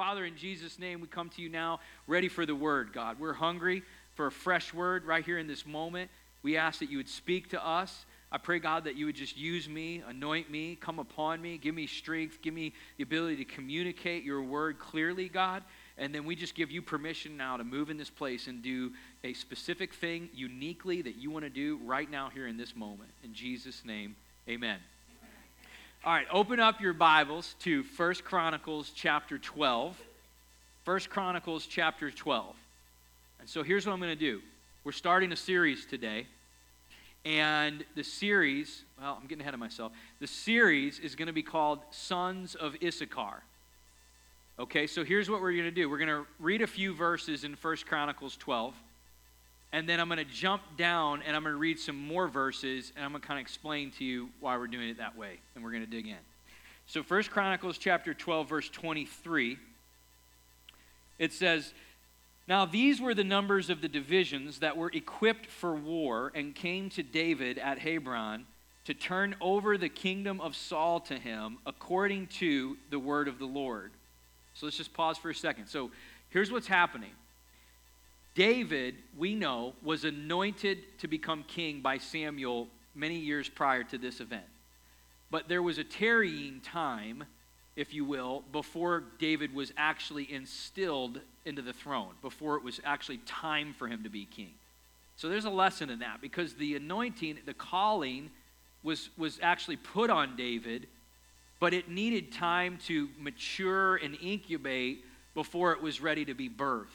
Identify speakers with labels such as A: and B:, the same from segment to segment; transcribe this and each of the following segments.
A: Father, in Jesus' name, we come to you now ready for the word, God. We're hungry for a fresh word right here in this moment. We ask that you would speak to us. I pray, God, that you would just use me, anoint me, come upon me, give me strength, give me the ability to communicate your word clearly, God. And then we just give you permission now to move in this place and do a specific thing uniquely that you want to do right now here in this moment. In Jesus' name, amen. All right, open up your Bibles to First Chronicles chapter 12. First Chronicles chapter 12. And so here's what I'm going to do. We're starting a series today. And the series, well, I'm getting ahead of myself. The series is going to be called Sons of Issachar. Okay, so here's what we're going to do. We're going to read a few verses in First Chronicles 12, and then I'm going to jump down and I'm going to read some more verses, and I'm going to kind of explain to you why we're doing it that way, and we're going to dig in. So First Chronicles chapter 12, verse 23, it says, Now these were the numbers of the divisions that were equipped for war and came to David at Hebron to turn over the kingdom of Saul to him according to the word of the Lord. So let's just pause for a second. So here's what's happening David, we know, was anointed to become king by Samuel many years prior to this event. But there was a tarrying time, if you will, before David was actually instilled into the throne, before it was actually time for him to be king. So there's a lesson in that because the anointing, the calling, was, was actually put on David but it needed time to mature and incubate before it was ready to be birthed.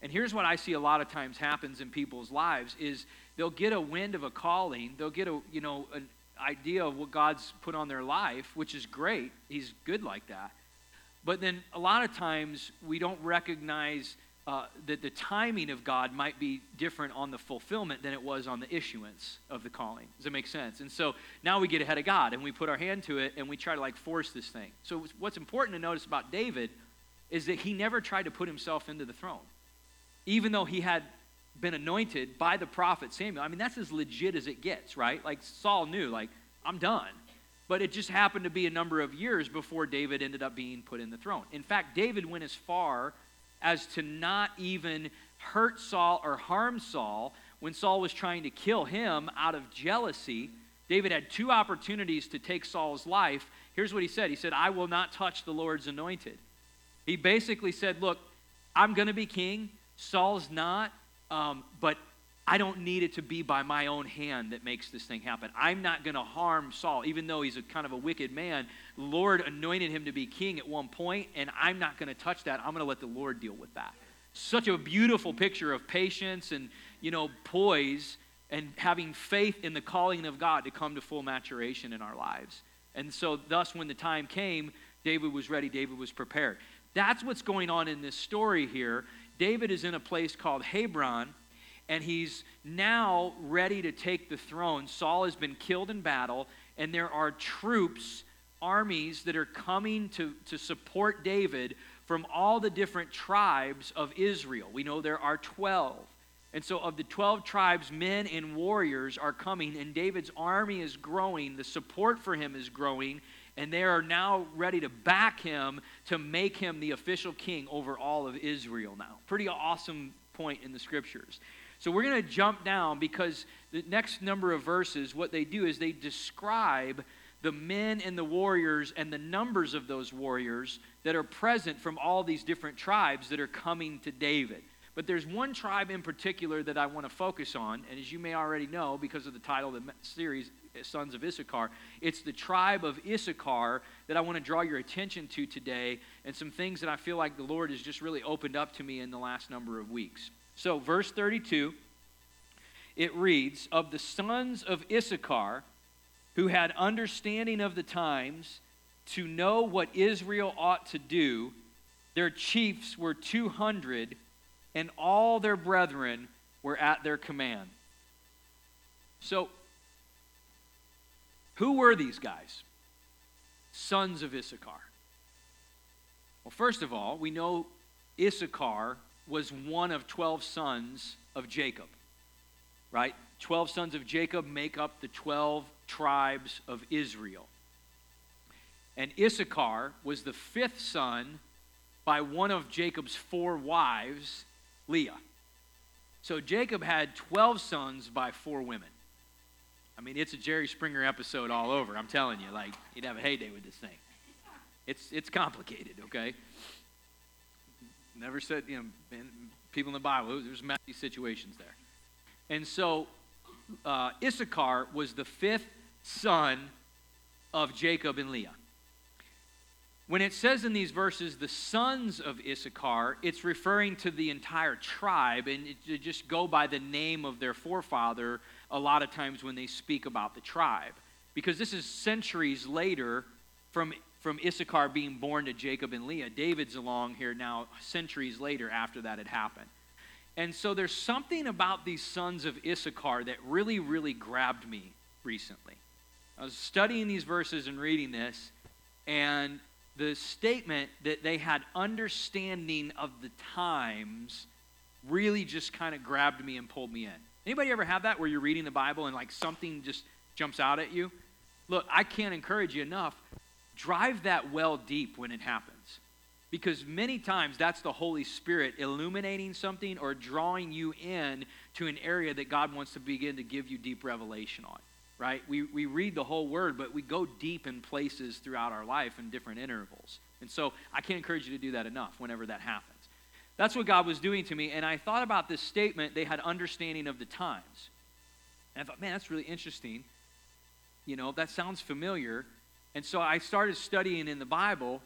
A: And here's what I see a lot of times happens in people's lives is they'll get a wind of a calling, they'll get a, you know, an idea of what God's put on their life, which is great. He's good like that. But then a lot of times we don't recognize uh, that the timing of God might be different on the fulfillment than it was on the issuance of the calling. Does that make sense? And so now we get ahead of God and we put our hand to it and we try to like force this thing. So what's important to notice about David is that he never tried to put himself into the throne. Even though he had been anointed by the prophet Samuel. I mean, that's as legit as it gets, right? Like Saul knew, like, I'm done. But it just happened to be a number of years before David ended up being put in the throne. In fact, David went as far as to not even hurt Saul or harm Saul when Saul was trying to kill him out of jealousy. David had two opportunities to take Saul's life. Here's what he said He said, I will not touch the Lord's anointed. He basically said, Look, I'm going to be king. Saul's not, um, but I don't need it to be by my own hand that makes this thing happen. I'm not going to harm Saul, even though he's a kind of a wicked man. Lord anointed him to be king at one point, and I'm not going to touch that. I'm going to let the Lord deal with that. Such a beautiful picture of patience and, you know, poise and having faith in the calling of God to come to full maturation in our lives. And so, thus, when the time came, David was ready, David was prepared. That's what's going on in this story here. David is in a place called Hebron and he's now ready to take the throne. Saul has been killed in battle, and there are troops, armies that are coming to, to support David from all the different tribes of Israel. We know there are 12. And so, of the 12 tribes, men and warriors are coming, and David's army is growing. The support for him is growing, and they are now ready to back him to make him the official king over all of Israel now. Pretty awesome point in the scriptures. So we're going to jump down because the next number of verses, what they do is they describe the men and the warriors and the numbers of those warriors that are present from all these different tribes that are coming to David. But there's one tribe in particular that I want to focus on, and as you may already know because of the title of the series, Uh, sons of Issachar, it's the tribe of Issachar that I want to draw your attention to today, and some things that I feel like the Lord has just really opened up to me in the last number of weeks. So, verse 32, it reads Of the sons of Issachar, who had understanding of the times, to know what Israel ought to do, their chiefs were 200, and all their brethren were at their command. So, who were these guys? Sons of Issachar. Well, first of all, we know Issachar was one of 12 sons of Jacob, right? 12 sons of Jacob make up the 12 tribes of Israel. And Issachar was the fifth son by one of Jacob's four wives, Leah. So Jacob had 12 sons by four women. I mean, it's a Jerry Springer episode all over. I'm telling you, like, you'd have a heyday with this thing. It's, it's complicated, okay? Never said, you know, people in the Bible, there's messy situations there. And so uh, Issachar was the fifth son of Jacob and Leah. When it says in these verses, the sons of Issachar, it's referring to the entire tribe, and it, just go by the name of their forefather a lot of times when they speak about the tribe. Because this is centuries later from, from Issachar being born to Jacob and Leah. David's along here now, centuries later after that had happened. And so there's something about these sons of Issachar that really, really grabbed me recently. I was studying these verses and reading this, and the statement that they had understanding of the times really just kind of grabbed me and pulled me in. Anybody ever have that where you're reading the Bible and like something just jumps out at you? Look, I can't encourage you enough. Drive that well deep when it happens. Because many times that's the Holy Spirit illuminating something or drawing you in to an area that God wants to begin to give you deep revelation on right? We, we read the whole word, but we go deep in places throughout our life in different intervals. And so I can't encourage you to do that enough whenever that happens. That's what God was doing to me. And I thought about this statement they had understanding of the times. And I thought, man, that's really interesting. You know, that sounds familiar. And so I started studying in the Bible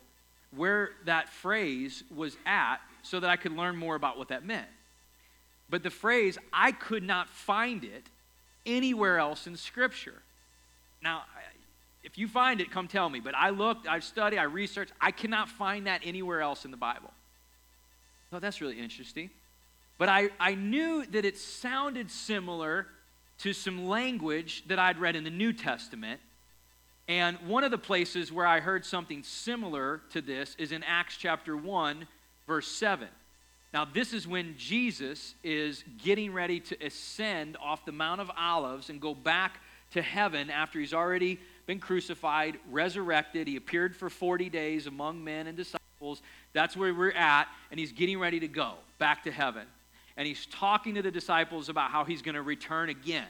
A: where that phrase was at so that I could learn more about what that meant. But the phrase, I could not find it anywhere else in Scripture. Now, if you find it, come tell me. But I looked, I studied, I researched. I cannot find that anywhere else in the Bible. Oh, that's really interesting. But I, I knew that it sounded similar to some language that I'd read in the New Testament. And one of the places where I heard something similar to this is in Acts chapter 1, verse 7. Now, this is when Jesus is getting ready to ascend off the Mount of Olives and go back to heaven after he's already been crucified, resurrected. He appeared for 40 days among men and disciples. That's where we're at, and he's getting ready to go back to heaven. And he's talking to the disciples about how he's going to return again.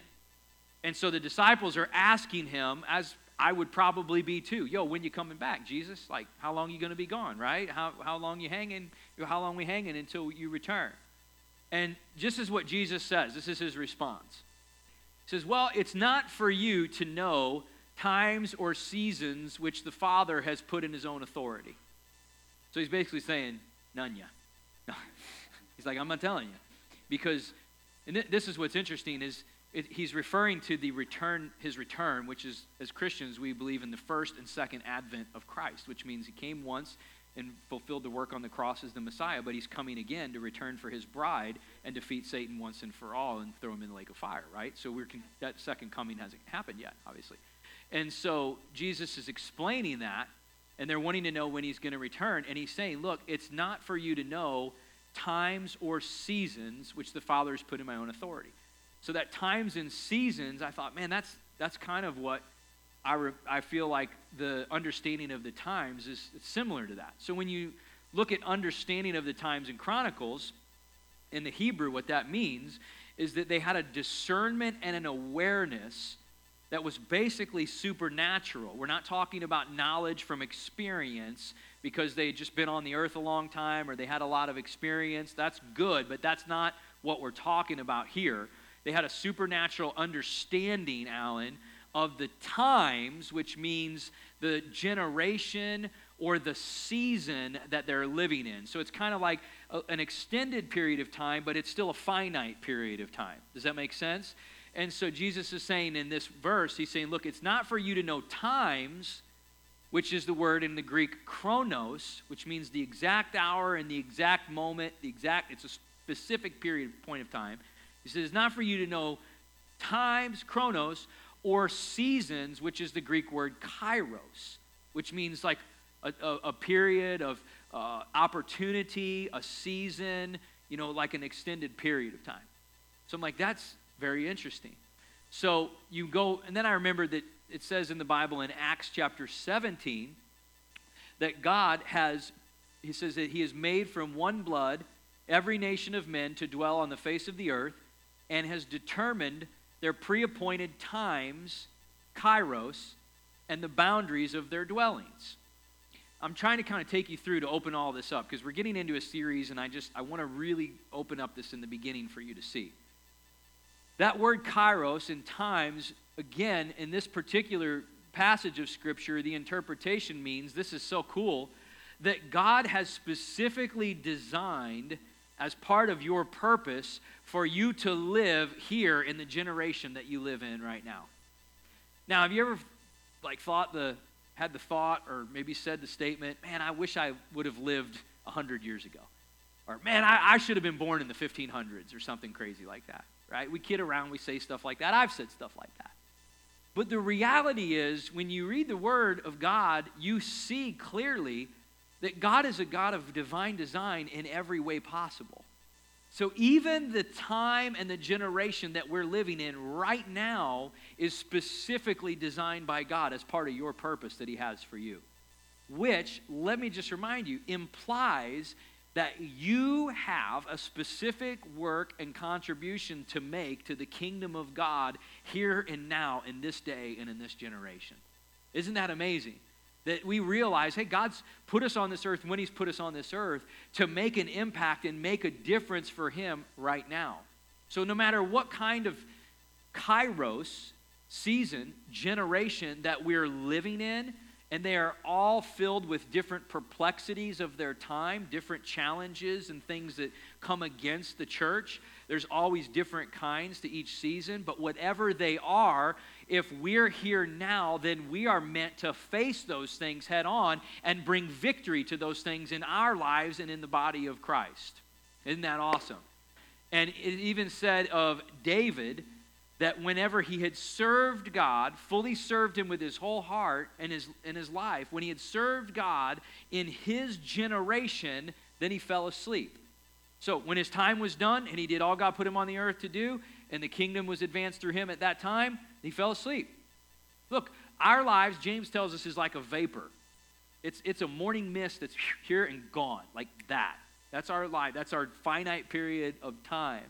A: And so the disciples are asking him, as I would probably be too. Yo, when you coming back, Jesus? Like, how long you going to be gone, right? How, how long you hanging? How long we hanging until you return? And just as what Jesus says, this is his response. He says, Well, it's not for you to know times or seasons which the Father has put in his own authority. So he's basically saying, None ya. No. he's like, I'm not telling you. Because, and th- this is what's interesting, is it, he's referring to the return, his return, which is, as Christians, we believe in the first and second advent of Christ, which means he came once and fulfilled the work on the cross as the Messiah, but he's coming again to return for his bride and defeat Satan once and for all and throw him in the lake of fire, right? So we're that second coming hasn't happened yet, obviously. And so Jesus is explaining that, and they're wanting to know when he's going to return. And he's saying, look, it's not for you to know times or seasons which the Father has put in my own authority. So that times and seasons, I thought, man, that's that's kind of what I, re, I feel like the understanding of the times is similar to that. So when you look at understanding of the times in Chronicles, in the Hebrew, what that means is that they had a discernment and an awareness that was basically supernatural. We're not talking about knowledge from experience because they had just been on the earth a long time or they had a lot of experience. That's good, but that's not what we're talking about here. They had a supernatural understanding, Alan, of the times, which means the generation or the season that they're living in. So it's kind of like a, an extended period of time, but it's still a finite period of time. Does that make sense? And so Jesus is saying in this verse, he's saying, look, it's not for you to know times, which is the word in the Greek chronos, which means the exact hour and the exact moment, the exact, it's a specific period, point of time. He says, it's not for you to know times, chronos, or seasons, which is the Greek word kairos, which means like a, a, a period of uh, opportunity, a season, you know, like an extended period of time. So I'm like, that's very interesting. So you go, and then I remember that it says in the Bible in Acts chapter 17 that God has he says that he has made from one blood every nation of men to dwell on the face of the earth and has determined their pre appointed times, kairos, and the boundaries of their dwellings. I'm trying to kind of take you through to open all this up because we're getting into a series and I just I want to really open up this in the beginning for you to see. That word kairos in times again in this particular passage of scripture the interpretation means this is so cool that God has specifically designed as part of your purpose for you to live here in the generation that you live in right now. Now, have you ever like thought the had the thought or maybe said the statement, man, I wish I would have lived 100 years ago. Or, man, I, I should have been born in the 1500s or something crazy like that, right? We kid around, we say stuff like that. I've said stuff like that. But the reality is, when you read the Word of God, you see clearly that God is a God of divine design in every way possible. So, even the time and the generation that we're living in right now is specifically designed by God as part of your purpose that He has for you. Which, let me just remind you, implies that you have a specific work and contribution to make to the kingdom of God here and now, in this day and in this generation. Isn't that amazing? That we realize, hey, God's put us on this earth when He's put us on this earth to make an impact and make a difference for Him right now. So, no matter what kind of kairos, season, generation that we're living in, and they are all filled with different perplexities of their time, different challenges and things that come against the church. There's always different kinds to each season, but whatever they are, if we're here now, then we are meant to face those things head on and bring victory to those things in our lives and in the body of Christ. Isn't that awesome? And it even said of David that whenever he had served God, fully served him with his whole heart and his, and his life, when he had served God in his generation, then he fell asleep. So when his time was done and he did all God put him on the earth to do, and the kingdom was advanced through him at that time, he fell asleep. Look, our lives, James tells us, is like a vapor. It's, it's a morning mist that's here and gone, like that. That's our life. That's our finite period of time.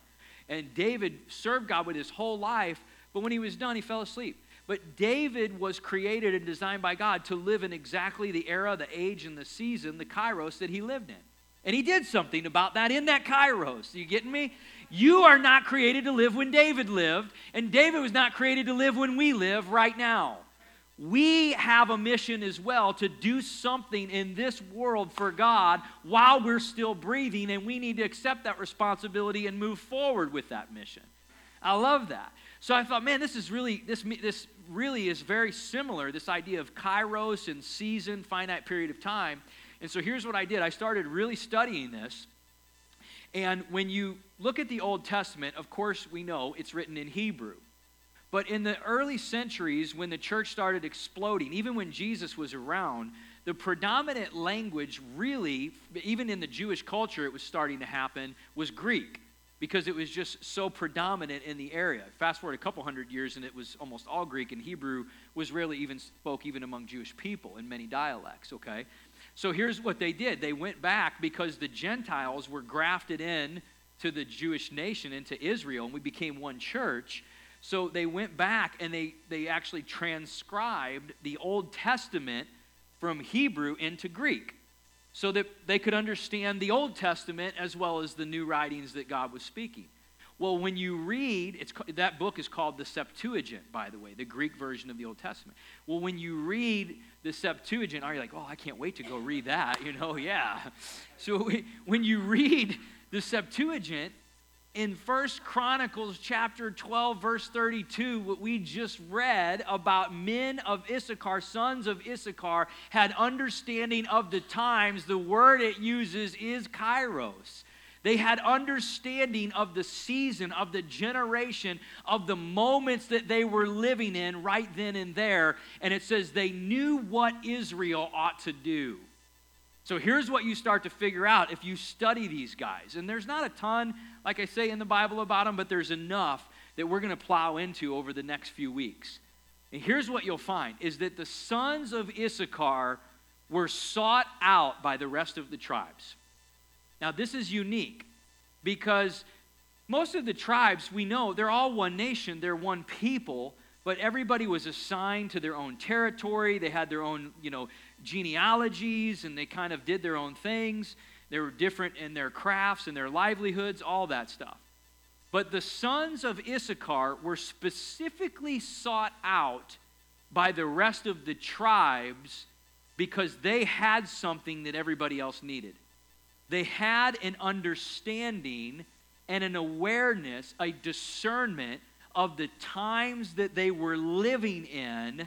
A: And David served God with his whole life, but when he was done, he fell asleep. But David was created and designed by God to live in exactly the era, the age, and the season, the kairos that he lived in. And he did something about that in that kairos. Are you getting me? You are not created to live when David lived, and David was not created to live when we live right now. We have a mission as well to do something in this world for God while we're still breathing, and we need to accept that responsibility and move forward with that mission. I love that. So I thought, man, this is really this this really is very similar. This idea of kairos and season, finite period of time. And so here's what I did. I started really studying this. And when you look at the Old Testament, of course, we know it's written in Hebrew. But in the early centuries, when the church started exploding, even when Jesus was around, the predominant language, really, even in the Jewish culture, it was starting to happen, was Greek because it was just so predominant in the area. Fast forward a couple hundred years, and it was almost all Greek, and Hebrew was rarely even spoke even among Jewish people in many dialects, okay? So here's what they did they went back because the Gentiles were grafted in to the Jewish nation, into Israel, and we became one church. So they went back and they, they actually transcribed the Old Testament from Hebrew into Greek so that they could understand the Old Testament as well as the new writings that God was speaking. Well, when you read, it's, that book is called the Septuagint, by the way, the Greek version of the Old Testament. Well, when you read the Septuagint, are you like, oh, I can't wait to go read that? You know, yeah. So when you read the Septuagint, in First Chronicles chapter 12 verse 32 what we just read about men of Issachar sons of Issachar had understanding of the times the word it uses is kairos they had understanding of the season, of the generation, of the moments that they were living in right then and there. And it says they knew what Israel ought to do. So here's what you start to figure out if you study these guys. And there's not a ton, like I say in the Bible about them, but there's enough that we're going to plow into over the next few weeks. And here's what you'll find is that the sons of Issachar were sought out by the rest of the tribes. Now, this is unique because most of the tribes, we know, they're all one nation, they're one people, but everybody was assigned to their own territory. They had their own, you know, genealogies and they kind of did their own things. They were different in their crafts and their livelihoods, all that stuff. But the sons of Issachar were specifically sought out by the rest of the tribes because they had something that everybody else needed. They had an understanding and an awareness, a discernment of the times that they were living in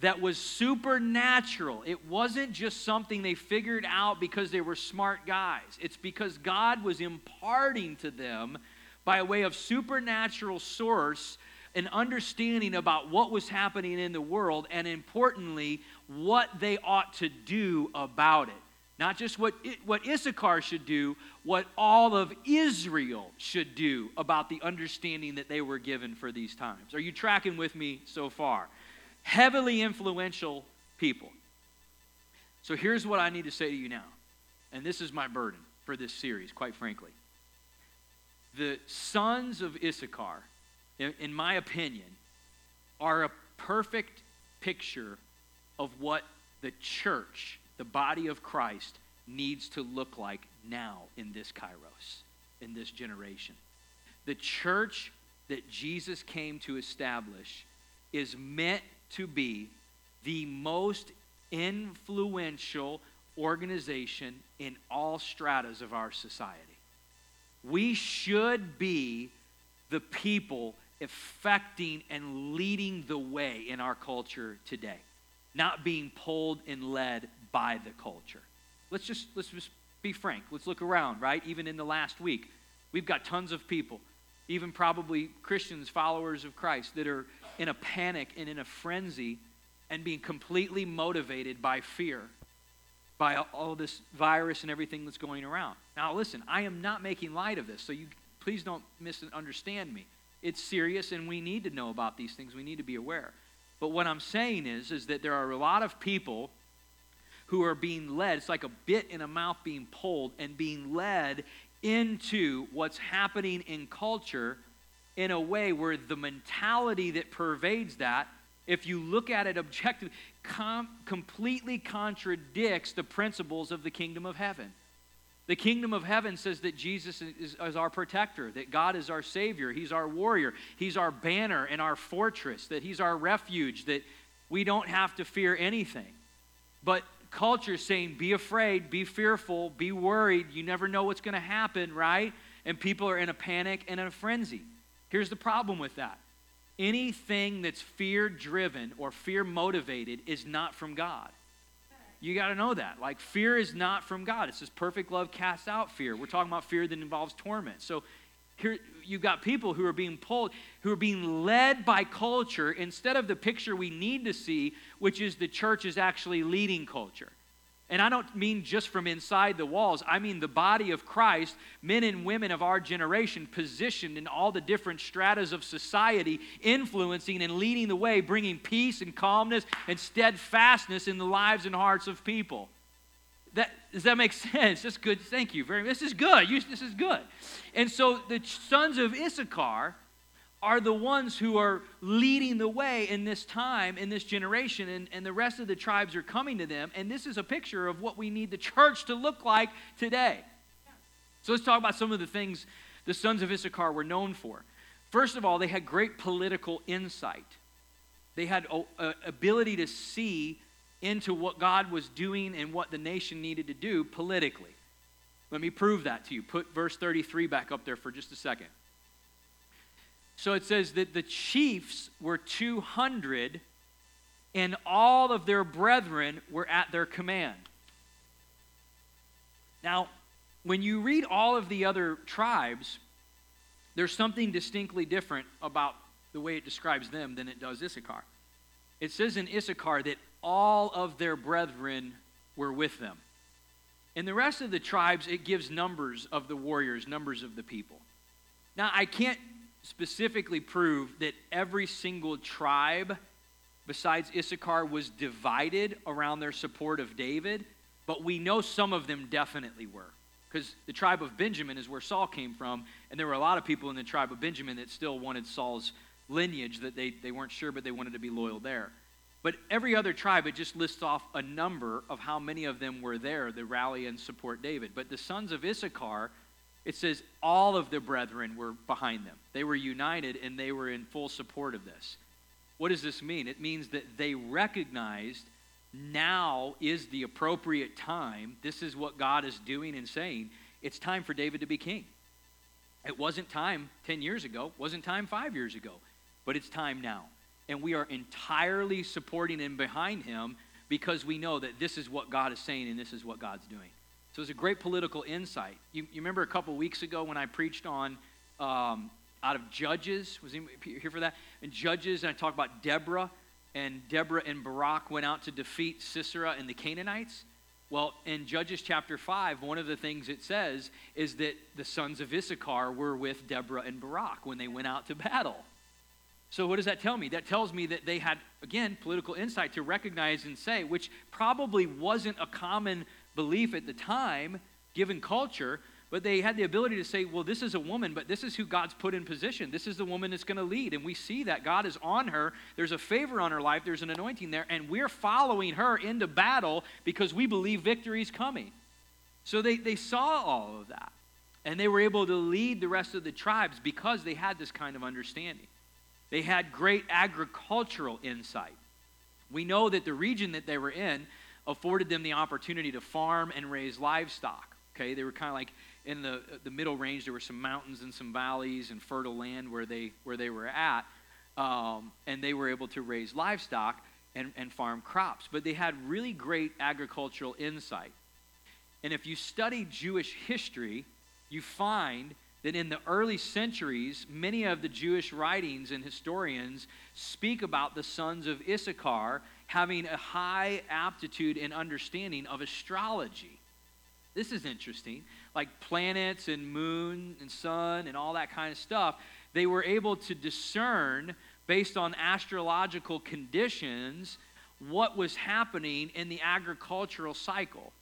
A: that was supernatural. It wasn't just something they figured out because they were smart guys. It's because God was imparting to them by way of supernatural source an understanding about what was happening in the world and importantly what they ought to do about it not just what, what issachar should do what all of israel should do about the understanding that they were given for these times are you tracking with me so far heavily influential people so here's what i need to say to you now and this is my burden for this series quite frankly the sons of Issachar, in, my opinion, are a perfect picture of what the church, the body of Christ, needs to look like now in this kairos, in this generation. The church that Jesus came to establish is meant to be the most influential organization in all stratas of our society. We should be the people affecting and leading the way in our culture today, not being pulled and led by the culture. Let's just let's just be frank. Let's look around, right? Even in the last week, we've got tons of people, even probably Christians, followers of Christ, that are in a panic and in a frenzy and being completely motivated by fear by all this virus and everything that's going around. Now, listen, I am not making light of this, so you please don't misunderstand me. It's serious, and we need to know about these things. We need to be aware. But what I'm saying is, is that there are a lot of people who are being led. It's like a bit in a mouth being pulled and being led into what's happening in culture in a way where the mentality that pervades that if you look at it objectively, com- completely contradicts the principles of the kingdom of heaven. The kingdom of heaven says that Jesus is, is, our protector, that God is our Savior, He's our warrior, He's our banner and our fortress, that He's our refuge, that we don't have to fear anything. But culture is saying, be afraid, be fearful, be worried, you never know what's going to happen, right? And people are in a panic and in a frenzy. Here's the problem with that anything that's fear driven or fear motivated is not from God. You got to know that. Like, fear is not from God. It says perfect love casts out fear. We're talking about fear that involves torment. So, here you've got people who are being pulled, who are being led by culture instead of the picture we need to see, which is the church is actually leading culture. And I don't mean just from inside the walls. I mean the body of Christ, men and women of our generation, positioned in all the different stratas of society, influencing and leading the way, bringing peace and calmness and steadfastness in the lives and hearts of people. That, does that make sense? That's good. Thank you very much. This is good. You, this is good. And so the sons of Issachar are the ones who are leading the way in this time, in this generation, and, and the rest of the tribes are coming to them. And this is a picture of what we need the church to look like today. So let's talk about some of the things the sons of Issachar were known for. First of all, they had great political insight. They had a, a ability to see into what God was doing and what the nation needed to do politically. Let me prove that to you. Put verse 33 back up there for just a second. So it says that the chiefs were 200 and all of their brethren were at their command. Now, when you read all of the other tribes, there's something distinctly different about the way it describes them than it does Issachar. It says in Issachar that all of their brethren were with them. In the rest of the tribes, it gives numbers of the warriors, numbers of the people. Now, I can't specifically prove that every single tribe besides Issachar, was divided around their support of David, but we know some of them definitely were. Because the tribe of Benjamin is where Saul came from, and there were a lot of people in the tribe of Benjamin that still wanted Saul's lineage, that they, they weren't sure, but they wanted to be loyal there. But every other tribe, it just lists off a number of how many of them were there to rally and support David. But the sons of Issachar, it says all of the brethren were behind them. They were united and they were in full support of this. What does this mean? It means that they recognized now is the appropriate time. This is what God is doing and saying. It's time for David to be king. It wasn't time 10 years ago, wasn't time 5 years ago, but it's time now and we are entirely supporting and behind him because we know that this is what God is saying and this is what God's doing. So it's a great political insight. You, you remember a couple weeks ago when I preached on um, out of Judges? Was anybody here for that? And Judges, and I talked about Deborah, and Deborah and Barak went out to defeat Sisera and the Canaanites. Well, in Judges chapter 5, one of the things it says is that the sons of Issachar were with Deborah and Barak when they went out to battle. So, what does that tell me? That tells me that they had, again, political insight to recognize and say, which probably wasn't a common belief at the time, given culture, but they had the ability to say, well, this is a woman, but this is who God's put in position. This is the woman that's going to lead. And we see that God is on her. There's a favor on her life, there's an anointing there, and we're following her into battle because we believe victory is coming. So, they, they saw all of that. And they were able to lead the rest of the tribes because they had this kind of understanding. They had great agricultural insight. We know that the region that they were in afforded them the opportunity to farm and raise livestock. Okay, they were kind of like in the, the middle range. There were some mountains and some valleys and fertile land where they where they were at, um, and they were able to raise livestock and, and farm crops. But they had really great agricultural insight. And if you study Jewish history, you find that in the early centuries, many of the Jewish writings and historians speak about the sons of Issachar having a high aptitude and understanding of astrology. This is interesting. Like planets and moon and sun and all that kind of stuff, they were able to discern based on astrological conditions what was happening in the agricultural cycle.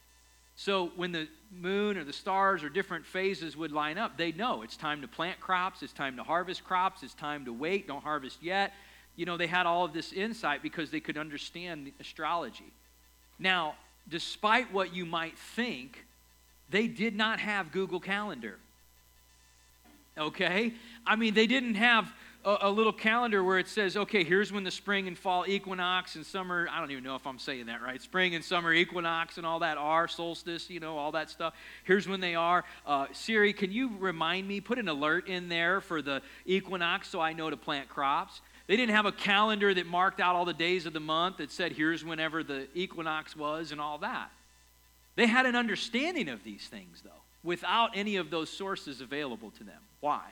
A: So when the moon or the stars or different phases would line up, they know it's time to plant crops, it's time to harvest crops, it's time to wait, don't harvest yet. You know, they had all of this insight because they could understand astrology. Now, despite what you might think, they did not have Google Calendar. Okay? I mean, they didn't have a, a, little calendar where it says, okay, here's when the spring and fall equinox and summer, I don't even know if I'm saying that right, spring and summer equinox and all that are, solstice, you know, all that stuff. Here's when they are. Uh, Siri, can you remind me, put an alert in there for the equinox so I know to plant crops? They didn't have a calendar that marked out all the days of the month that said, here's whenever the equinox was and all that. They had an understanding of these things, though, without any of those sources available to them. Why?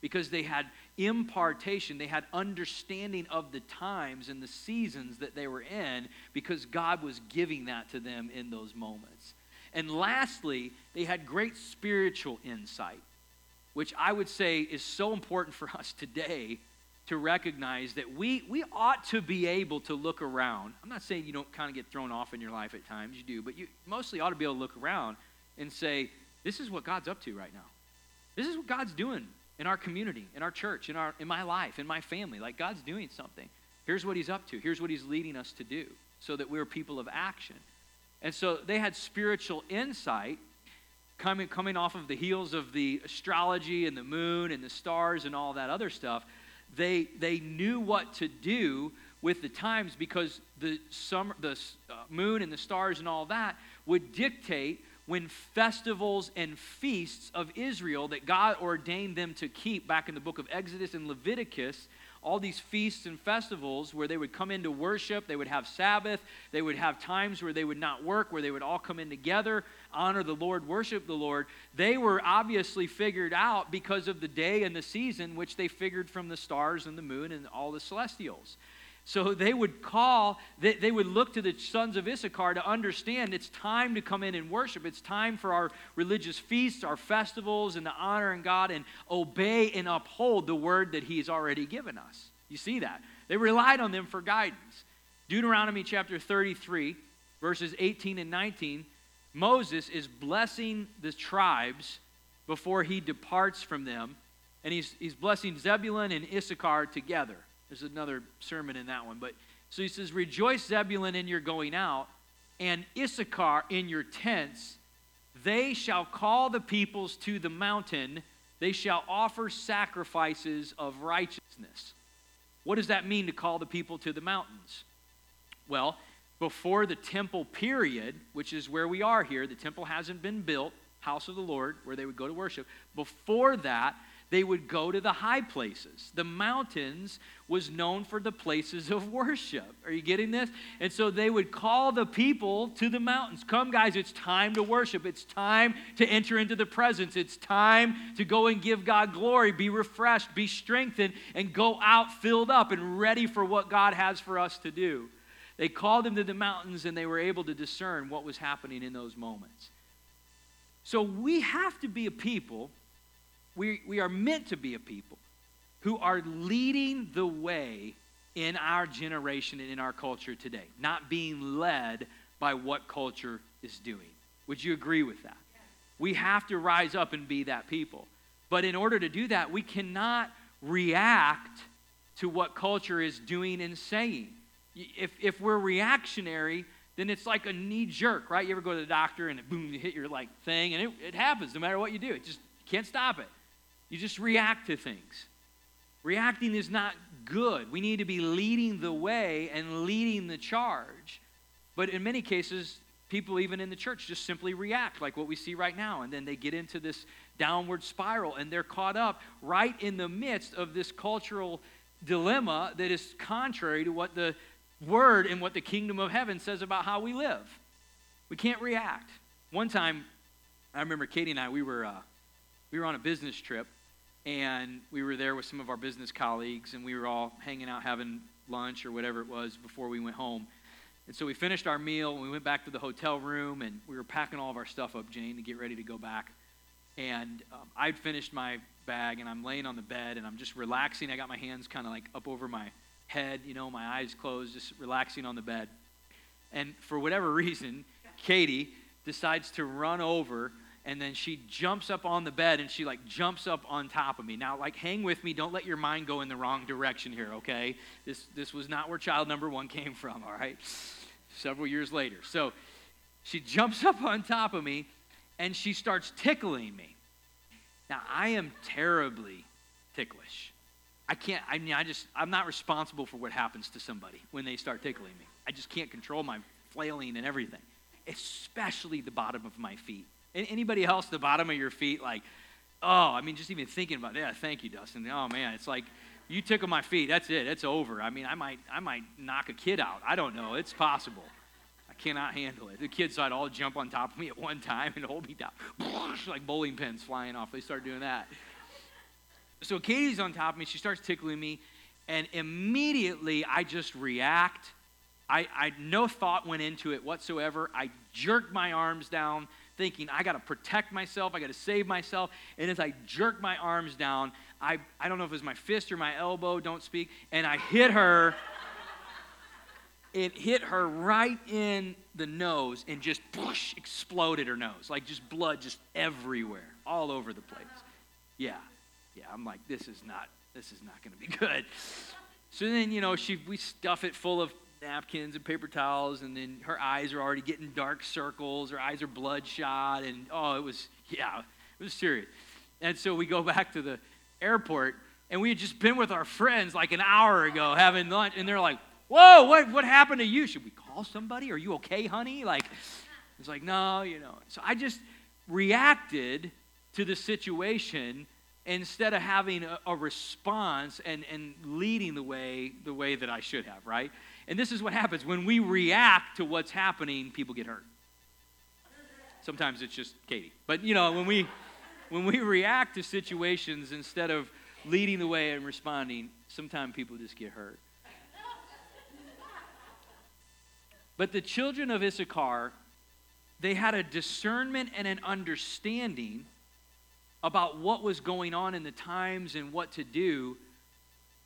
A: Because they had impartation. They had understanding of the times and the seasons that they were in because God was giving that to them in those moments. And lastly, they had great spiritual insight, which I would say is so important for us today to recognize that we, we ought to be able to look around. I'm not saying you don't kind of get thrown off in your life at times, you do, but you mostly ought to be able to look around and say, this is what God's up to right now. This is what God's doing in our community, in our church, in, our, in my life, in my family. Like God's doing something. Here's what He's up to. Here's what He's leading us to do so that we're people of action. And so they had spiritual insight coming, coming off of the heels of the astrology and the moon and the stars and all that other stuff. They, they knew what to do with the times because the, summer, the uh, moon and the stars and all that would dictate when festivals and feasts of Israel that God ordained them to keep back in the book of Exodus and Leviticus, all these feasts and festivals where they would come in to worship, they would have Sabbath, they would have times where they would not work, where they would all come in together, honor the Lord, worship the Lord. They were obviously figured out because of the day and the season, which they figured from the stars and the moon and all the celestials. So they would call, they, they would look to the sons of Issachar to understand it's time to come in and worship. It's time for our religious feasts, our festivals, and to honor in God and obey and uphold the word that He's already given us. You see that? They relied on them for guidance. Deuteronomy chapter 33, verses 18 and 19, Moses is blessing the tribes before he departs from them, and he's, he's blessing Zebulun and Issachar together. There's another sermon in that one. But so he says, Rejoice, Zebulun, in your going out, and Issachar in your tents. They shall call the peoples to the mountain, they shall offer sacrifices of righteousness. What does that mean to call the people to the mountains? Well, before the temple period, which is where we are here, the temple hasn't been built, house of the Lord, where they would go to worship. Before that, they would go to the high places. The mountains was known for the places of worship. Are you getting this? And so they would call the people to the mountains. Come, guys, it's time to worship. It's time to enter into the presence. It's time to go and give God glory, be refreshed, be strengthened, and go out filled up and ready for what God has for us to do. They called them to the mountains and they were able to discern what was happening in those moments. So we have to be a people we, we are meant to be a people who are leading the way in our generation and in our culture today, not being led by what culture is doing. Would you agree with that? We have to rise up and be that people. But in order to do that, we cannot react to what culture is doing and saying. If, if we're reactionary, then it's like a knee jerk, right? You ever go to the doctor and boom, you hit your like thing, and it, it happens no matter what you do. It just you can't stop it. You just react to things. Reacting is not good. We need to be leading the way and leading the charge. But in many cases, people, even in the church, just simply react like what we see right now. And then they get into this downward spiral and they're caught up right in the midst of this cultural dilemma that is contrary to what the word and what the kingdom of heaven says about how we live. We can't react. One time, I remember Katie and I, we were, uh, we were on a business trip and we were there with some of our business colleagues, and we were all hanging out having lunch or whatever it was before we went home. And so we finished our meal, and we went back to the hotel room, and we were packing all of our stuff up, Jane, to get ready to go back. And um, I'd finished my bag, and I'm laying on the bed, and I'm just relaxing. I got my hands kind of like up over my head, you know, my eyes closed, just relaxing on the bed. And for whatever reason, Katie decides to run over and then she jumps up on the bed and she like jumps up on top of me. Now like hang with me. Don't let your mind go in the wrong direction here okay? This this was not where child number one came from all right? Several years later. So she jumps up on top of me and she starts tickling me. Now i am terribly ticklish. I can't i mean i just i'm not responsible for what happens to somebody when they start tickling me. I just can't control my flailing and everything especially the bottom of my feet Anybody else, the bottom of your feet, like, oh, I mean, just even thinking about it. Yeah, thank you, Dustin. Oh, man, it's like you tickle my feet. That's it. It's over. I mean, I might, I might knock a kid out. I don't know. It's possible. I cannot handle it. The kids would all jump on top of me at one time and hold me down. like bowling pins flying off. They start doing that. So Katie's on top of me. She starts tickling me. And immediately I just react. I, I no thought went into it whatsoever. I jerked my arms down thinking, I got to protect myself, I got to save myself. And as I jerk my arms down, I, I don't know if it was my fist or my elbow, don't speak, and I hit her. it hit her right in the nose and just whoosh, exploded her nose. Like just blood just everywhere, all over the place. Yeah, yeah, I'm like, this is not, this is not to be good. So then, you know, she, we stuff it full of napkins and paper towels, and then her eyes are already getting dark circles. Her eyes are bloodshot, and oh, it was, yeah, it was serious. And so we go back to the airport, and we had just been with our friends like an hour ago having lunch, and they're like, Whoa, what, what happened to you? Should we call somebody? Are you okay, honey? Like, it's like, no, you know. So I just reacted to the situation instead of having a, a response and, and leading the way the way that I should have, right? And this is what happens when we react to what's happening, people get hurt. Sometimes it's just Katie. But you know, when we when we react to situations instead of leading the way and responding, sometimes people just get hurt. But the children of Issachar, they had a discernment and an understanding about what was going on in the times and what to do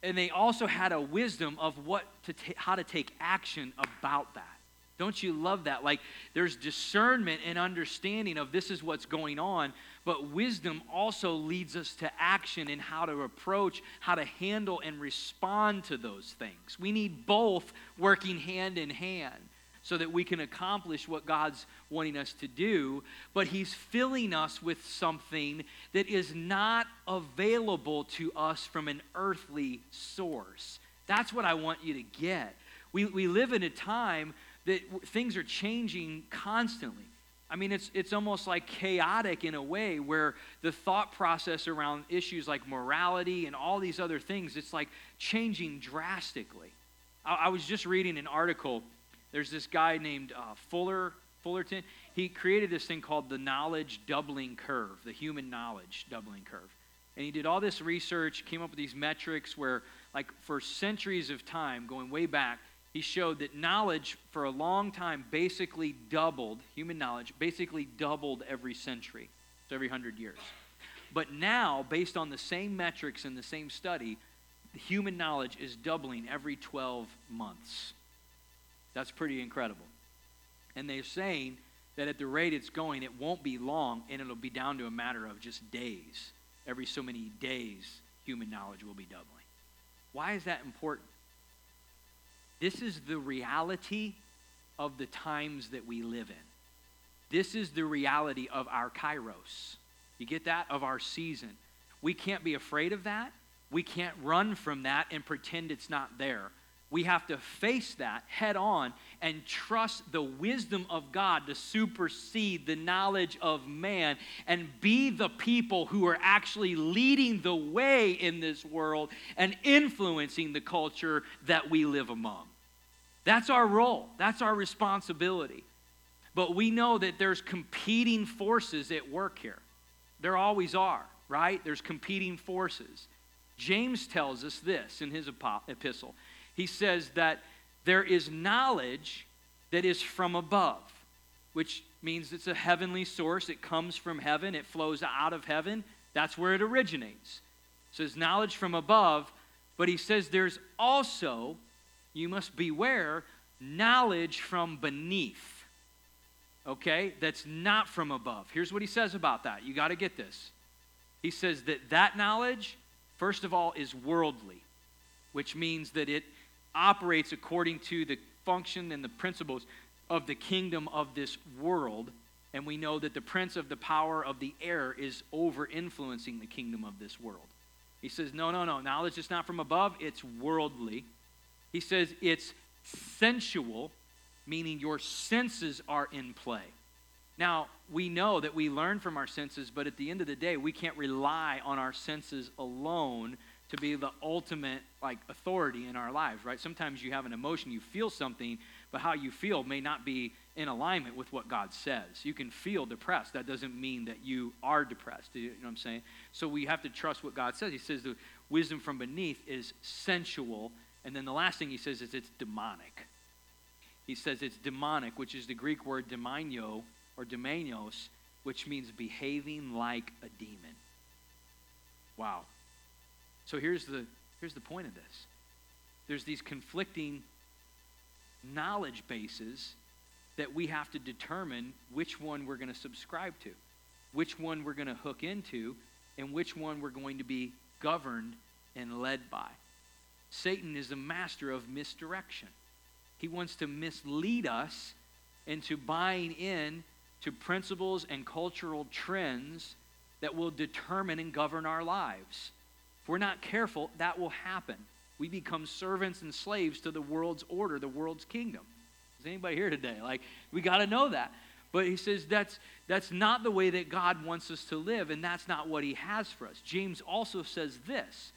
A: and they also had a wisdom of what to ta- how to take action about that. Don't you love that? Like there's discernment and understanding of this is what's going on, but wisdom also leads us to action in how to approach, how to handle and respond to those things. We need both working hand in hand so that we can accomplish what God's wanting us to do, but He's filling us with something that is not available to us from an earthly source. That's what I want you to get. We, we live in a time that things are changing constantly. I mean, it's, it's almost like chaotic in a way where the thought process around issues like morality and all these other things, it's like changing drastically. I, I was just reading an article. There's this guy named uh, Fuller Fullerton. He created this thing called the knowledge doubling curve, the human knowledge doubling curve. And he did all this research, came up with these metrics where, like, for centuries of time, going way back, he showed that knowledge for a long time basically doubled, human knowledge basically doubled every century, so every hundred years. But now, based on the same metrics in the same study, human knowledge is doubling every 12 months. That's pretty incredible. And they're saying that at the rate it's going, it won't be long, and it'll be down to a matter of just days. Every so many days, human knowledge will be doubling. Why is that important? This is the reality of the times that we live in. This is the reality of our kairos. You get that? Of our season. We can't be afraid of that. We can't run from that and pretend it's not there. We have to face that head on and trust the wisdom of God to supersede the knowledge of man and be the people who are actually leading the way in this world and influencing the culture that we live among. That's our role, that's our responsibility. But we know that there's competing forces at work here. There always are, right? There's competing forces. James tells us this in his epistle. He says that there is knowledge that is from above, which means it's a heavenly source. It comes from heaven, it flows out of heaven. That's where it originates. It says knowledge from above, but he says there's also you must beware knowledge from beneath. Okay? That's not from above. Here's what he says about that. You got to get this. He says that that knowledge, first of all, is worldly, which means that it operates according to the function and the principles of the kingdom of this world. And we know that the prince of the power of the air is over influencing the kingdom of this world. He says, no, no, no. Knowledge is not from above, it's worldly. He says it's sensual, meaning your senses are in play. Now, we know that we learn from our senses, but at the end of the day, we can't rely on our senses alone to be the ultimate like authority in our lives, right? Sometimes you have an emotion, you feel something, but how you feel may not be in alignment with what God says. You can feel depressed. That doesn't mean that you are depressed. You know what I'm saying? So we have to trust what God says. He says the wisdom from beneath is sensual and then the last thing he says is it's demonic. He says it's demonic, which is the Greek word demonio or demonios, which means behaving like a demon. Wow. So here's the here's the point of this. There's these conflicting knowledge bases that we have to determine which one we're going to subscribe to, which one we're going to hook into, and which one we're going to be governed and led by. Satan is a master of misdirection. He wants to mislead us into buying in to principles and cultural trends that will determine and govern our lives. We're not careful, that will happen. We become servants and slaves to the world's order, the world's kingdom. Is anybody here today? Like, we got to know that. But he says that's, that's not the way that God wants us to live, and that's not what he has for us. James also says this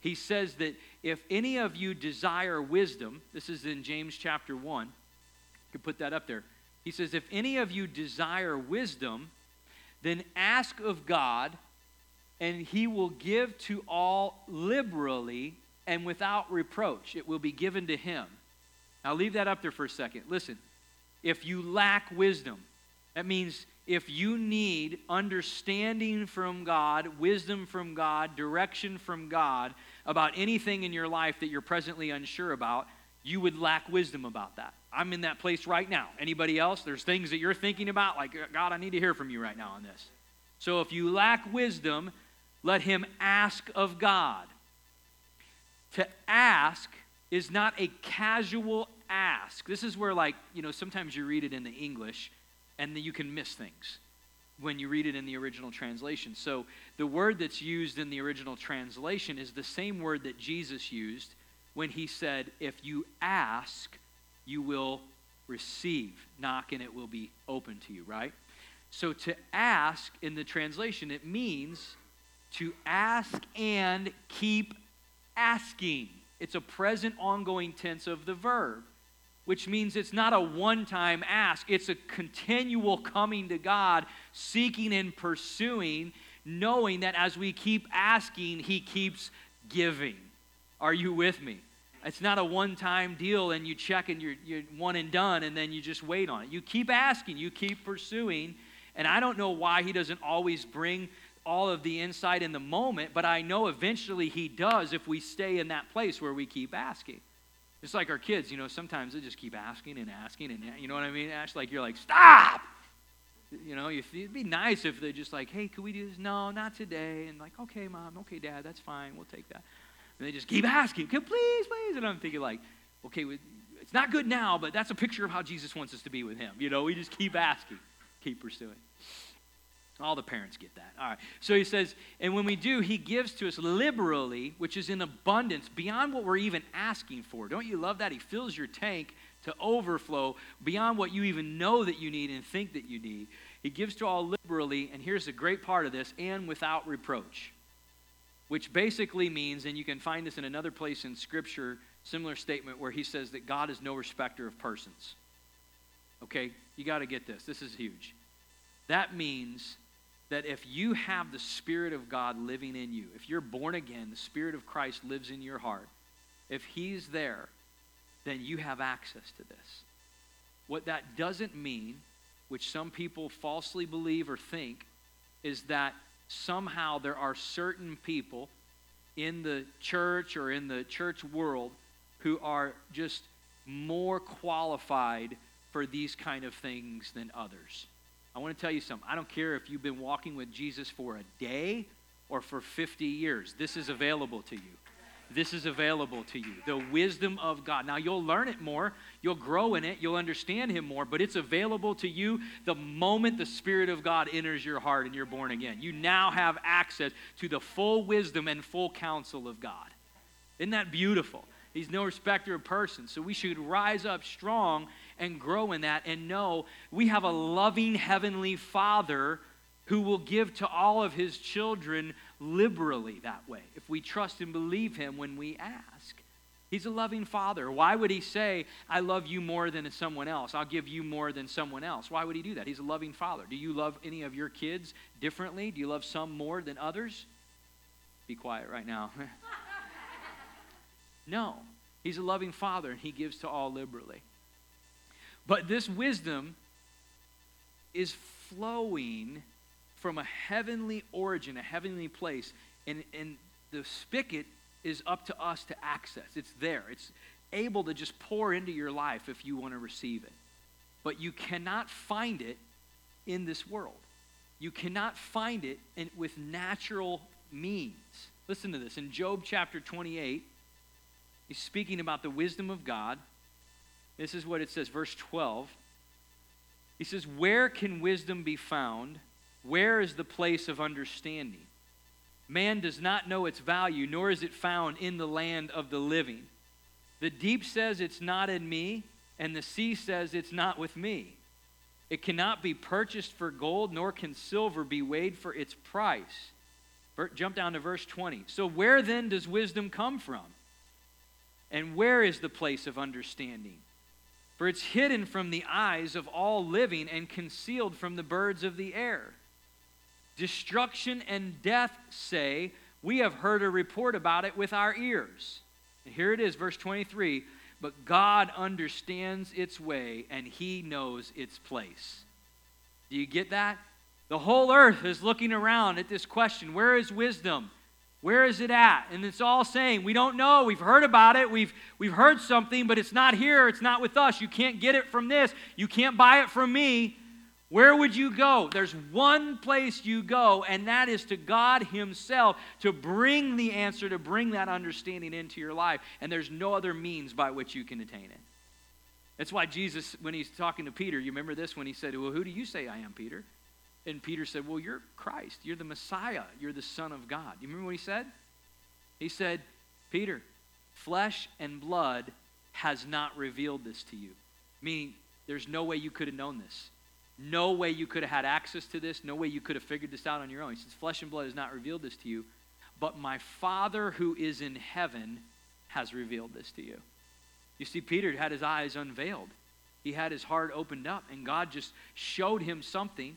A: he says that if any of you desire wisdom, this is in James chapter 1, you can put that up there. He says, if any of you desire wisdom, then ask of God, and he will give to all liberally and without reproach. It will be given to him. Now, leave that up there for a second. Listen, if you lack wisdom, that means if you need understanding from God, wisdom from God, direction from God about anything in your life that you're presently unsure about, you would lack wisdom about that. I'm in that place right now. Anybody else? There's things that you're thinking about, like, God, I need to hear from you right now on this. So if you lack wisdom, let him ask of God. To ask is not a casual ask. This is where, like, you know, sometimes you read it in the English and then you can miss things when you read it in the original translation. So the word that's used in the original translation is the same word that Jesus used when he said, If you ask, you will receive. Knock and it will be open to you, right? So to ask in the translation, it means to ask and keep asking. It's a present ongoing tense of the verb, which means it's not a one time ask, it's a continual coming to God, seeking and pursuing, knowing that as we keep asking, He keeps giving. Are you with me? It's not a one time deal and you check and you're, you're one and done and then you just wait on it. You keep asking, you keep pursuing. And I don't know why he doesn't always bring all of the insight in the moment, but I know eventually he does if we stay in that place where we keep asking. It's like our kids, you know, sometimes they just keep asking and asking, and you know what I mean? It's like you're like, stop! You know, it'd be nice if they're just like, hey, could we do this? No, not today. And like, okay, mom, okay, dad, that's fine. We'll take that. And they just keep asking, can please, please. And I'm thinking, like, okay, it's not good now, but that's a picture of how Jesus wants us to be with him. You know, we just keep asking, keep pursuing. All the parents get that. All right. So he says, and when we do, he gives to us liberally, which is in abundance, beyond what we're even asking for. Don't you love that? He fills your tank to overflow beyond what you even know that you need and think that you need. He gives to all liberally, and here's the great part of this, and without reproach which basically means, and you can find this in another place in Scripture, similar statement where he says that God is no respecter of persons. Okay, you got to get this. This is huge. That means that if you have the Spirit of God living in you, if you're born again, the Spirit of Christ lives in your heart, if He's there, then you have access to this. What that doesn't mean, which some people falsely believe or think, is that somehow there are certain people in the church or in the church world who are just more qualified for these kind of things than others. I want to tell you something. I don't care if you've been walking with Jesus for a day or for 50 years, this is available to you this is available to you. The wisdom of God. Now, you'll learn it more, you'll grow in it, you'll understand Him more, but it's available to you the moment the Spirit of God enters your heart and you're born again. You now have access to the full wisdom and full counsel of God. Isn't that beautiful? He's no respecter of persons. So we should rise up strong and grow in that and know we have a loving Heavenly Father who will give to all of His children liberally that way if we trust and believe him when we ask. He's a loving father. Why would he say, I love you more than someone else? I'll give you more than someone else. Why would he do that? He's a loving father. Do you love any of your kids differently? Do you love some more than others? Be quiet right now. no. He's a loving father and he gives to all liberally. But this wisdom is flowing from a heavenly origin, a heavenly place, and, and the spigot is up to us to access. It's there. It's able to just pour into your life if you want to receive it. But you cannot find it in this world. You cannot find it in, with natural means. Listen to this. In Job chapter 28, he's speaking about the wisdom of God. This is what it says, verse 12. He says, Where can wisdom be found? Where is the place of understanding? Man does not know its value, nor is it found in the land of the living. The deep says it's not in me, and the sea says it's not with me. It cannot be purchased for gold, nor can silver be weighed for its price. Jump down to verse 20. So, where then does wisdom come from? And where is the place of understanding? For it's hidden from the eyes of all living and concealed from the birds of the air. Destruction and death say, We have heard a report about it with our ears. And here it is, verse 23 But God understands its way, and he knows its place. Do you get that? The whole earth is looking around at this question where is wisdom? Where is it at? And it's all saying, we don't know. We've heard about it. We've, we've heard something, but it's not here. It's not with us. You can't get it from this. You can't buy it from me. Where would you go? There's one place you go, and that is to God Himself to bring the answer, to bring that understanding into your life. And there's no other means by which you can attain it. That's why Jesus, when he's talking to Peter, you remember this when he said, Well, who do you say I am, Peter? And Peter said, Well, you're Christ. You're the Messiah. You're the Son of God. You remember what he said? He said, Peter, flesh and blood has not revealed this to you. Meaning, there's no way you could have known this. No way you could have had access to this. No way you could have figured this out on your own. He says, Flesh and blood has not revealed this to you, but my Father who is in heaven has revealed this to you. You see, Peter had his eyes unveiled, he had his heart opened up, and God just showed him something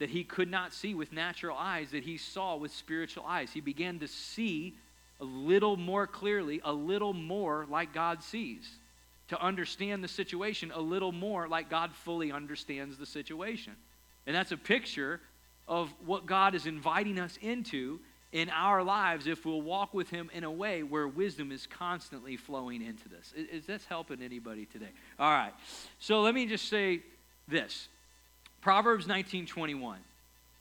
A: that he could not see with natural eyes that he saw with spiritual eyes. He began to see a little more clearly, a little more like God sees, to understand the situation a little more like God fully understands the situation. And that's a picture of what God is inviting us into in our lives if we'll walk with Him in a way where wisdom is constantly flowing into this. Is, is this helping anybody today? All right. So let me just say this Proverbs 19:21.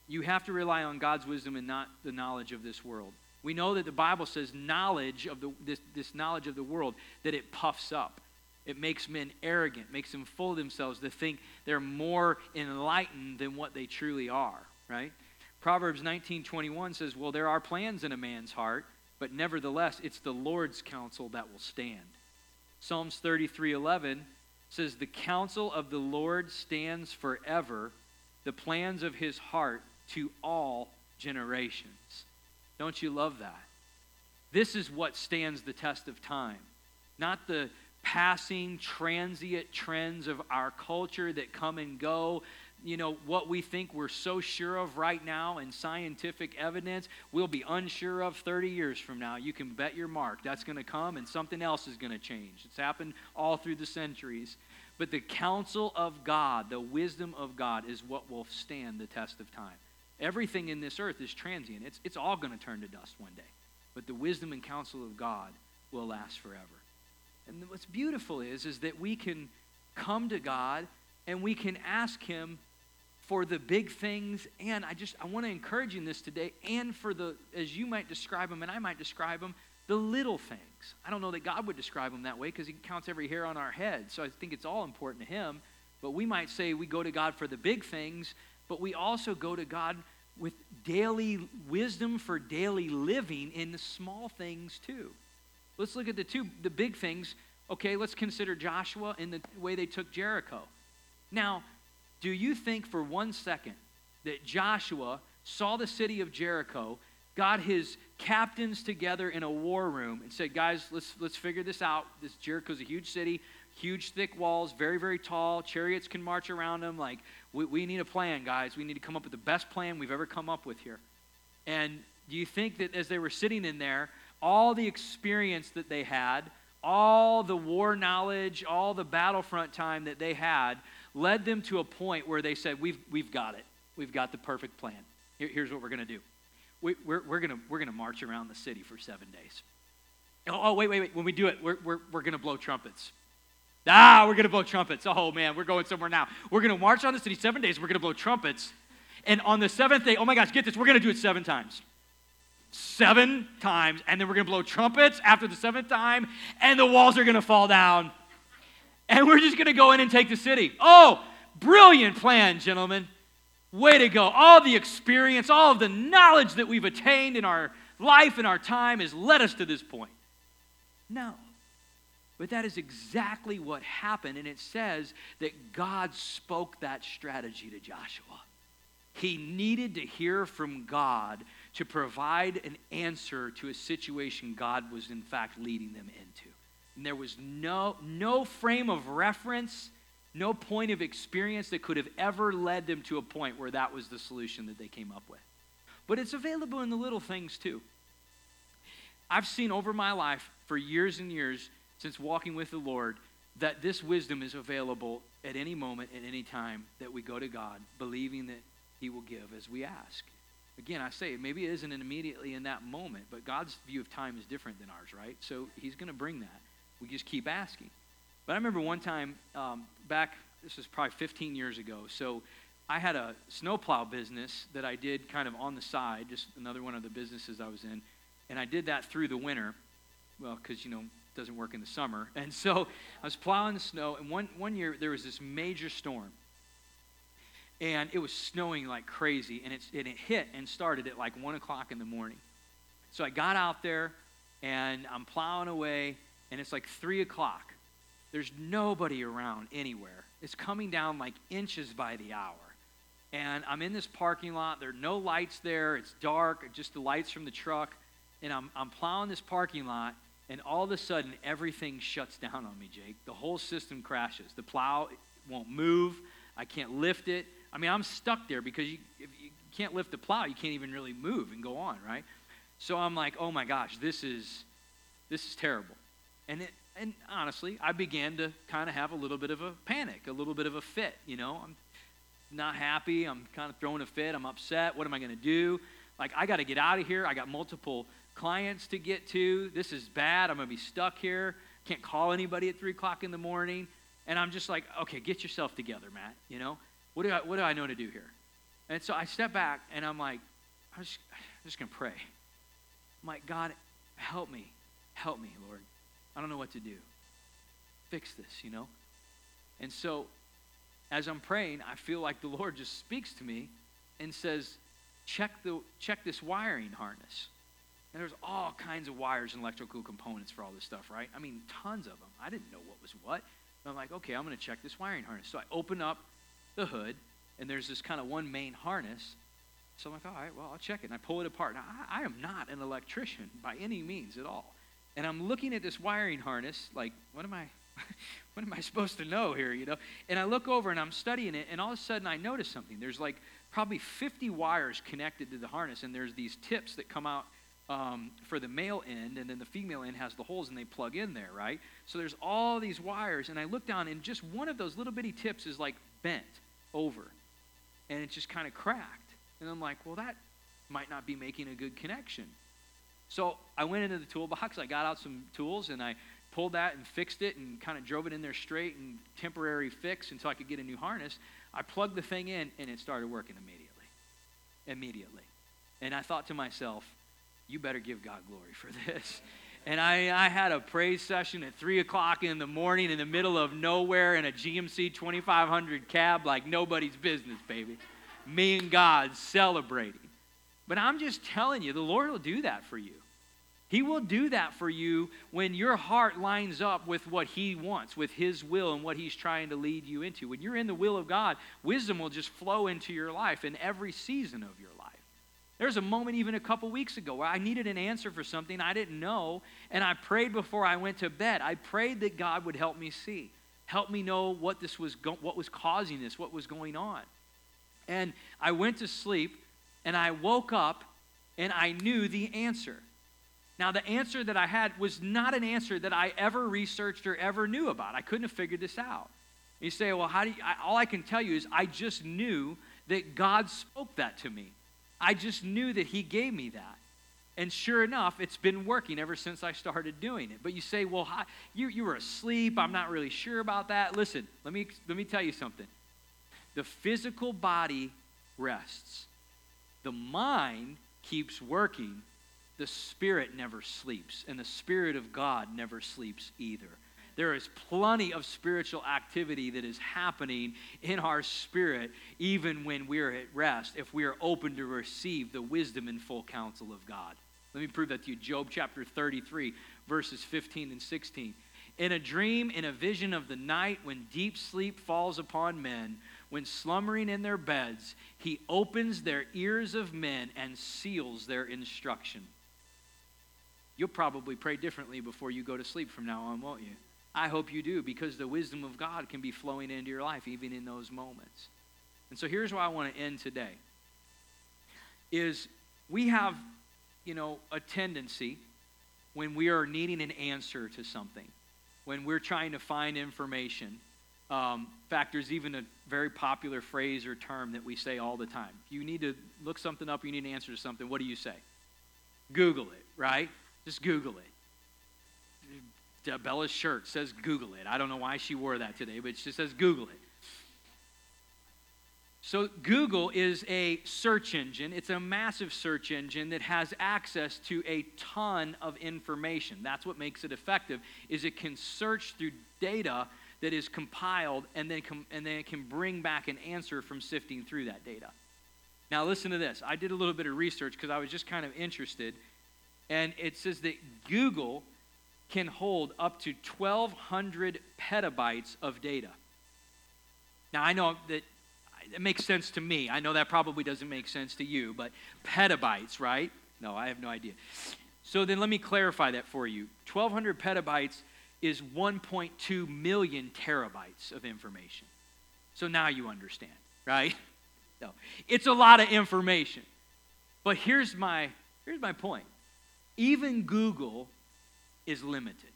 A: You have to rely on God's wisdom and not the knowledge of this world. We know that the Bible says knowledge of the, this, this knowledge of the world that it puffs up. It makes men arrogant, makes them full of themselves to think they're more enlightened than what they truly are, right? Proverbs 19:21 says, "Well, there are plans in a man's heart, but nevertheless it's the Lord's counsel that will stand." Psalms 33:11 says, The counsel of the Lord stands forever, the plans of his heart to all generations. Don't you love that? This is what stands the test of time, not the passing, transient trends of our culture that come and go, you know, what we think we're so sure of right now and scientific evidence, we'll be unsure of 30 years from now. You can bet your mark that's going to come and something else is going to change. It's happened all through the centuries. But the counsel of God, the wisdom of God, is what will stand the test of time. Everything in this earth is transient, it's, it's all going to turn to dust one day. But the wisdom and counsel of God will last forever. And what's beautiful is, is that we can come to God and we can ask Him for the big things and i just i want to encourage you in this today and for the as you might describe them and i might describe them the little things. I don't know that god would describe them that way because he counts every hair on our head so i think it's all important to him. But we might say we go to god for the big things but we also go to god with daily wisdom for daily living in the small things too. Let's look at the two the big things. Okay let's consider joshua and the way they took jericho. Now do you think for one second that Joshua saw the city of Jericho, got his captains together in a war room, and said, Guys, let's, let's figure this out. This Jericho's a huge city, huge, thick walls, very, very tall. Chariots can march around them. Like, we, we need a plan, guys. We need to come up with the best plan we've ever come up with here. And do you think that as they were sitting in there, all the experience that they had, all the war knowledge, all the battlefront time that they had, led them to a point where they said, We've, we've got it. We've got the perfect plan. Here, here's what we're going to do we, we're, we're going we're gonna march around the city for seven days. Oh, oh, wait, wait, wait. When we do it, we're, we're, we're going to blow trumpets. Ah, we're going to blow trumpets. Oh, man, we're going somewhere now. We're going to march on the city seven days. We're going to blow trumpets. And on the seventh day, oh my gosh, get this, we're going to do it seven times. Seven times. And then we're going to blow trumpets after the seventh time, and the walls are going to fall down and we're just going to go in and take the city. Oh, brilliant plan, gentlemen. Way to go. All the experience, all of the knowledge that we've attained in our life and our time has led us to this point. No. But that is exactly what happened. And it says that God spoke that strategy to Joshua. He needed to hear from God to provide an answer to a situation God was, in fact, leading them into. And there was no, no frame of reference, no point of experience that could have ever led them to a point where that was the solution that they came up with. But it's available in the little things too. I've seen over my life for years and years since walking with the Lord that this wisdom is available at any moment, at any time, that we go to God, believing that He will give as we ask. Again, I say maybe it isn't immediately in that moment, but God's view of time is different than ours, right? So He's going to bring that. We just keep asking. But I remember one time um, back, this was probably 15 years ago. So I had a snowplow business that I did kind of on the side, just another one of the businesses I was in. And I did that through the winter, well, because, you know, it doesn't work in the summer. And so I was plowing the snow, and one, one year there was this major storm. And it was snowing like crazy, and, it's, and it hit and started at like 1 o'clock in the morning. So I got out there, and I'm plowing away, and it's like 3 o'clock. There's nobody around anywhere. It's coming down like inches by the hour. And I'm in this parking lot. There are no lights there. It's dark, just the lights from the truck. And I'm, I'm plowing this parking lot, and all of a sudden, everything shuts down on me, Jake. The whole system crashes. The plow won't move. I can't lift it. I mean, I'm stuck there because you, if you can't lift the plow, you can't even really move and go on, right? So I'm like, oh my gosh, this is this is terrible. And it, and honestly, I began to kind of have a little bit of a panic, a little bit of a fit. You know, I'm not happy. I'm kind of throwing a fit. I'm upset. What am I going to do? Like, I got to get out of here. I got multiple clients to get to. This is bad. I'm going to be stuck here. Can't call anybody at 3 o'clock in the morning. And I'm just like, okay, get yourself together, Matt. You know, what do I, what do I know to do here? And so I step back and I'm like, I'm just, just going to pray. I'm like, God, help me. Help me, Lord. I don't know what to do. Fix this, you know? And so as I'm praying, I feel like the Lord just speaks to me and says, check, the, check this wiring harness. And there's all kinds of wires and electrical components for all this stuff, right? I mean, tons of them. I didn't know what was what. I'm like, okay, I'm going to check this wiring harness. So I open up the hood, and there's this kind of one main harness. So I'm like, all right, well, I'll check it. And I pull it apart. Now, I, I am not an electrician by any means at all. And I'm looking at this wiring harness, like, what am I, what am I supposed to know here, you know? And I look over and I'm studying it, and all of a sudden I notice something. There's like probably 50 wires connected to the harness, and there's these tips that come out um, for the male end, and then the female end has the holes and they plug in there, right? So there's all these wires, and I look down, and just one of those little bitty tips is like bent over, and it's just kind of cracked. And I'm like, well, that might not be making a good connection. So I went into the toolbox, I got out some tools, and I pulled that and fixed it and kind of drove it in there straight and temporary fix until I could get a new harness. I plugged the thing in and it started working immediately. Immediately. And I thought to myself, you better give God glory for this. And I, I had a praise session at 3 o'clock in the morning in the middle of nowhere in a GMC 2500 cab like nobody's business, baby. Me and God celebrating. But I'm just telling you, the Lord will do that for you. He will do that for you when your heart lines up with what He wants, with His will and what He's trying to lead you into. When you're in the will of God, wisdom will just flow into your life in every season of your life. There's a moment even a couple weeks ago where I needed an answer for something I didn't know, and I prayed before I went to bed. I prayed that God would help me see, help me know what this was, go- what was causing this, what was going on. And I went to sleep, and I woke up, and I knew the answer. Now, the answer that I had was not an answer that I ever researched or ever knew about. I couldn't have figured this out. You say, well, how do you, I, all I can tell you is I just knew that God spoke that to me. I just knew that He gave me that. And sure enough, it's been working ever since I started doing it. But you say, well, you, you were asleep. I'm not really sure about that. Listen, let me, let me tell you something. The physical body rests, the mind keeps working the Spirit never sleeps, and the Spirit of God never sleeps either. There is plenty of spiritual activity that is happening in our spirit, even when we're at rest, if we are open to receive the wisdom and full counsel of God. Let me prove that to you. Job chapter 33, verses 15 and 16. In a dream, in a vision of the night, when deep sleep falls upon men, when slumbering in their beds, he opens their ears of men and seals their instruction. You'll probably pray differently before you go to sleep from now on, won't you? I hope you do because the wisdom of God can be flowing into your life even in those moments. And so here's why I want to end today. Is we have, you know, a tendency when we are needing an answer to something, when we're trying to find information, Um, in fact, there's even a very popular phrase or term that we say all the time. You need to look something up, you need an answer to something. What do you say? Google it, right? Just Google it. Bella's shirt says Google it. I don't know why she wore that today, but just says Google it. So, Google is a search engine. It's a massive search engine that has access to a ton of information. That's what makes it effective is it can search through data that is compiled and then, com- and then it can bring back an answer from sifting through that data. Now, listen to this. I did a little bit of research because I was just kind of interested. And it says that Google can hold up to 1,200 petabytes of data. Now, I know that it makes sense to me. I know that probably doesn't make sense to you, but petabytes, right? No, I have no idea. So then let me clarify that for you. 1,200 petabytes is 1.2 million terabytes of information. So now you understand, right? No. It's a lot of information. But here's my here's my point. Even Google is limited.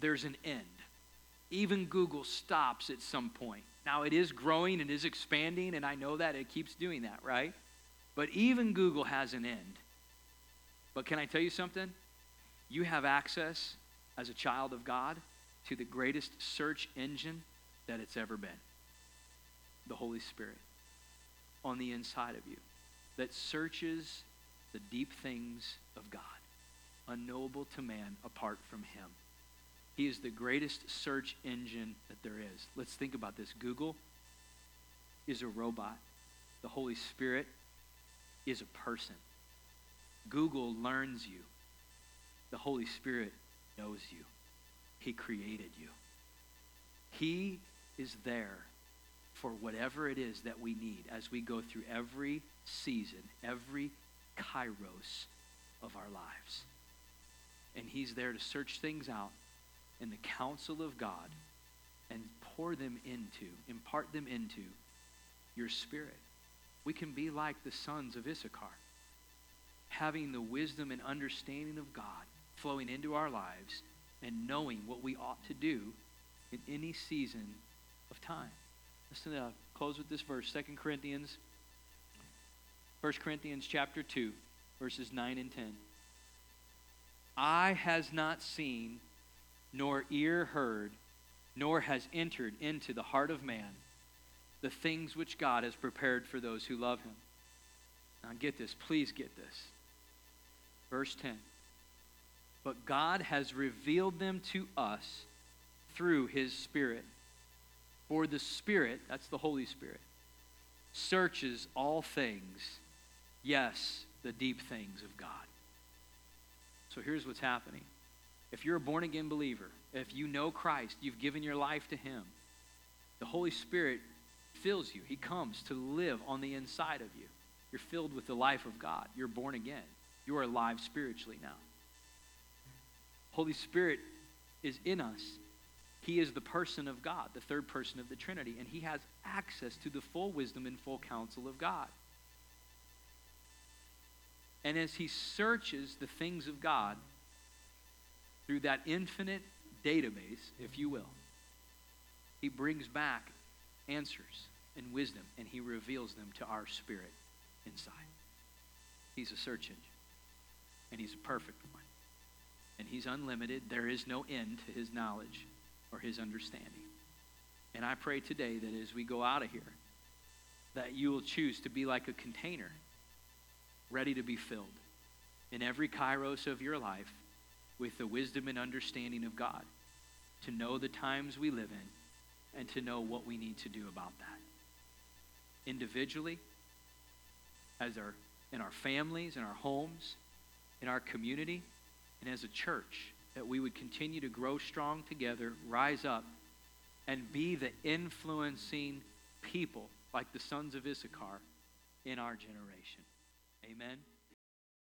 A: There's an end. Even Google stops at some point. Now it is growing and is expanding and I know that it keeps doing that, right? But even Google has an end. But can I tell you something? You have access as a child of God to the greatest search engine that it's ever been the Holy Spirit on the inside of you that searches the deep things of God, unknowable to man apart from Him. He is the greatest search engine that there is. Let's think about this. Google is a robot, the Holy Spirit is a person. Google learns you, the Holy Spirit knows you. He created you. He is there for whatever it is that we need as we go through every season, every kairos of our lives. And He's there to search things out in the counsel of God and pour them into, impart them into your spirit. We can be like the sons of Issachar, having the wisdom and understanding of God flowing into our lives and knowing what we ought to do in any season of time. Listen to uh, close with this verse, 2 Corinthians, 1 Corinthians chapter 2, verses 9 and 10. Eye has not seen, nor ear heard, nor has entered into the heart of man the things which God has prepared for those who love him. Now get this, please get this. Verse 10 but God has revealed them to us through his Spirit. For the Spirit, that's the Holy Spirit, searches all things, yes, the deep things of God. So here's what's happening. If you're a born again believer, if you know Christ, you've given your life to him, the Holy Spirit fills you. He comes to live on the inside of you. You're filled with the life of God. You're born again. You are alive spiritually now. Holy Spirit is in us. He is the person of God, the third person of the Trinity, and he has access to the full wisdom and full counsel of God. And as he searches the things of God through that infinite database, if you will, he brings back answers and wisdom, and he reveals them to our spirit inside. He's a search engine, and he's a perfect one and he's unlimited. There is no end to his knowledge or his understanding. And I pray today that as we go out of here, that you will choose to be like a container ready to be filled in every kairos of your life with the wisdom and understanding of God, to know the times we live in and to know what we need to do about that. Individually, as our in our families, in our homes, in our community, and as a church that we would continue to grow strong together, rise up, and be the influencing people like the sons of Issachar in our generation. Amen.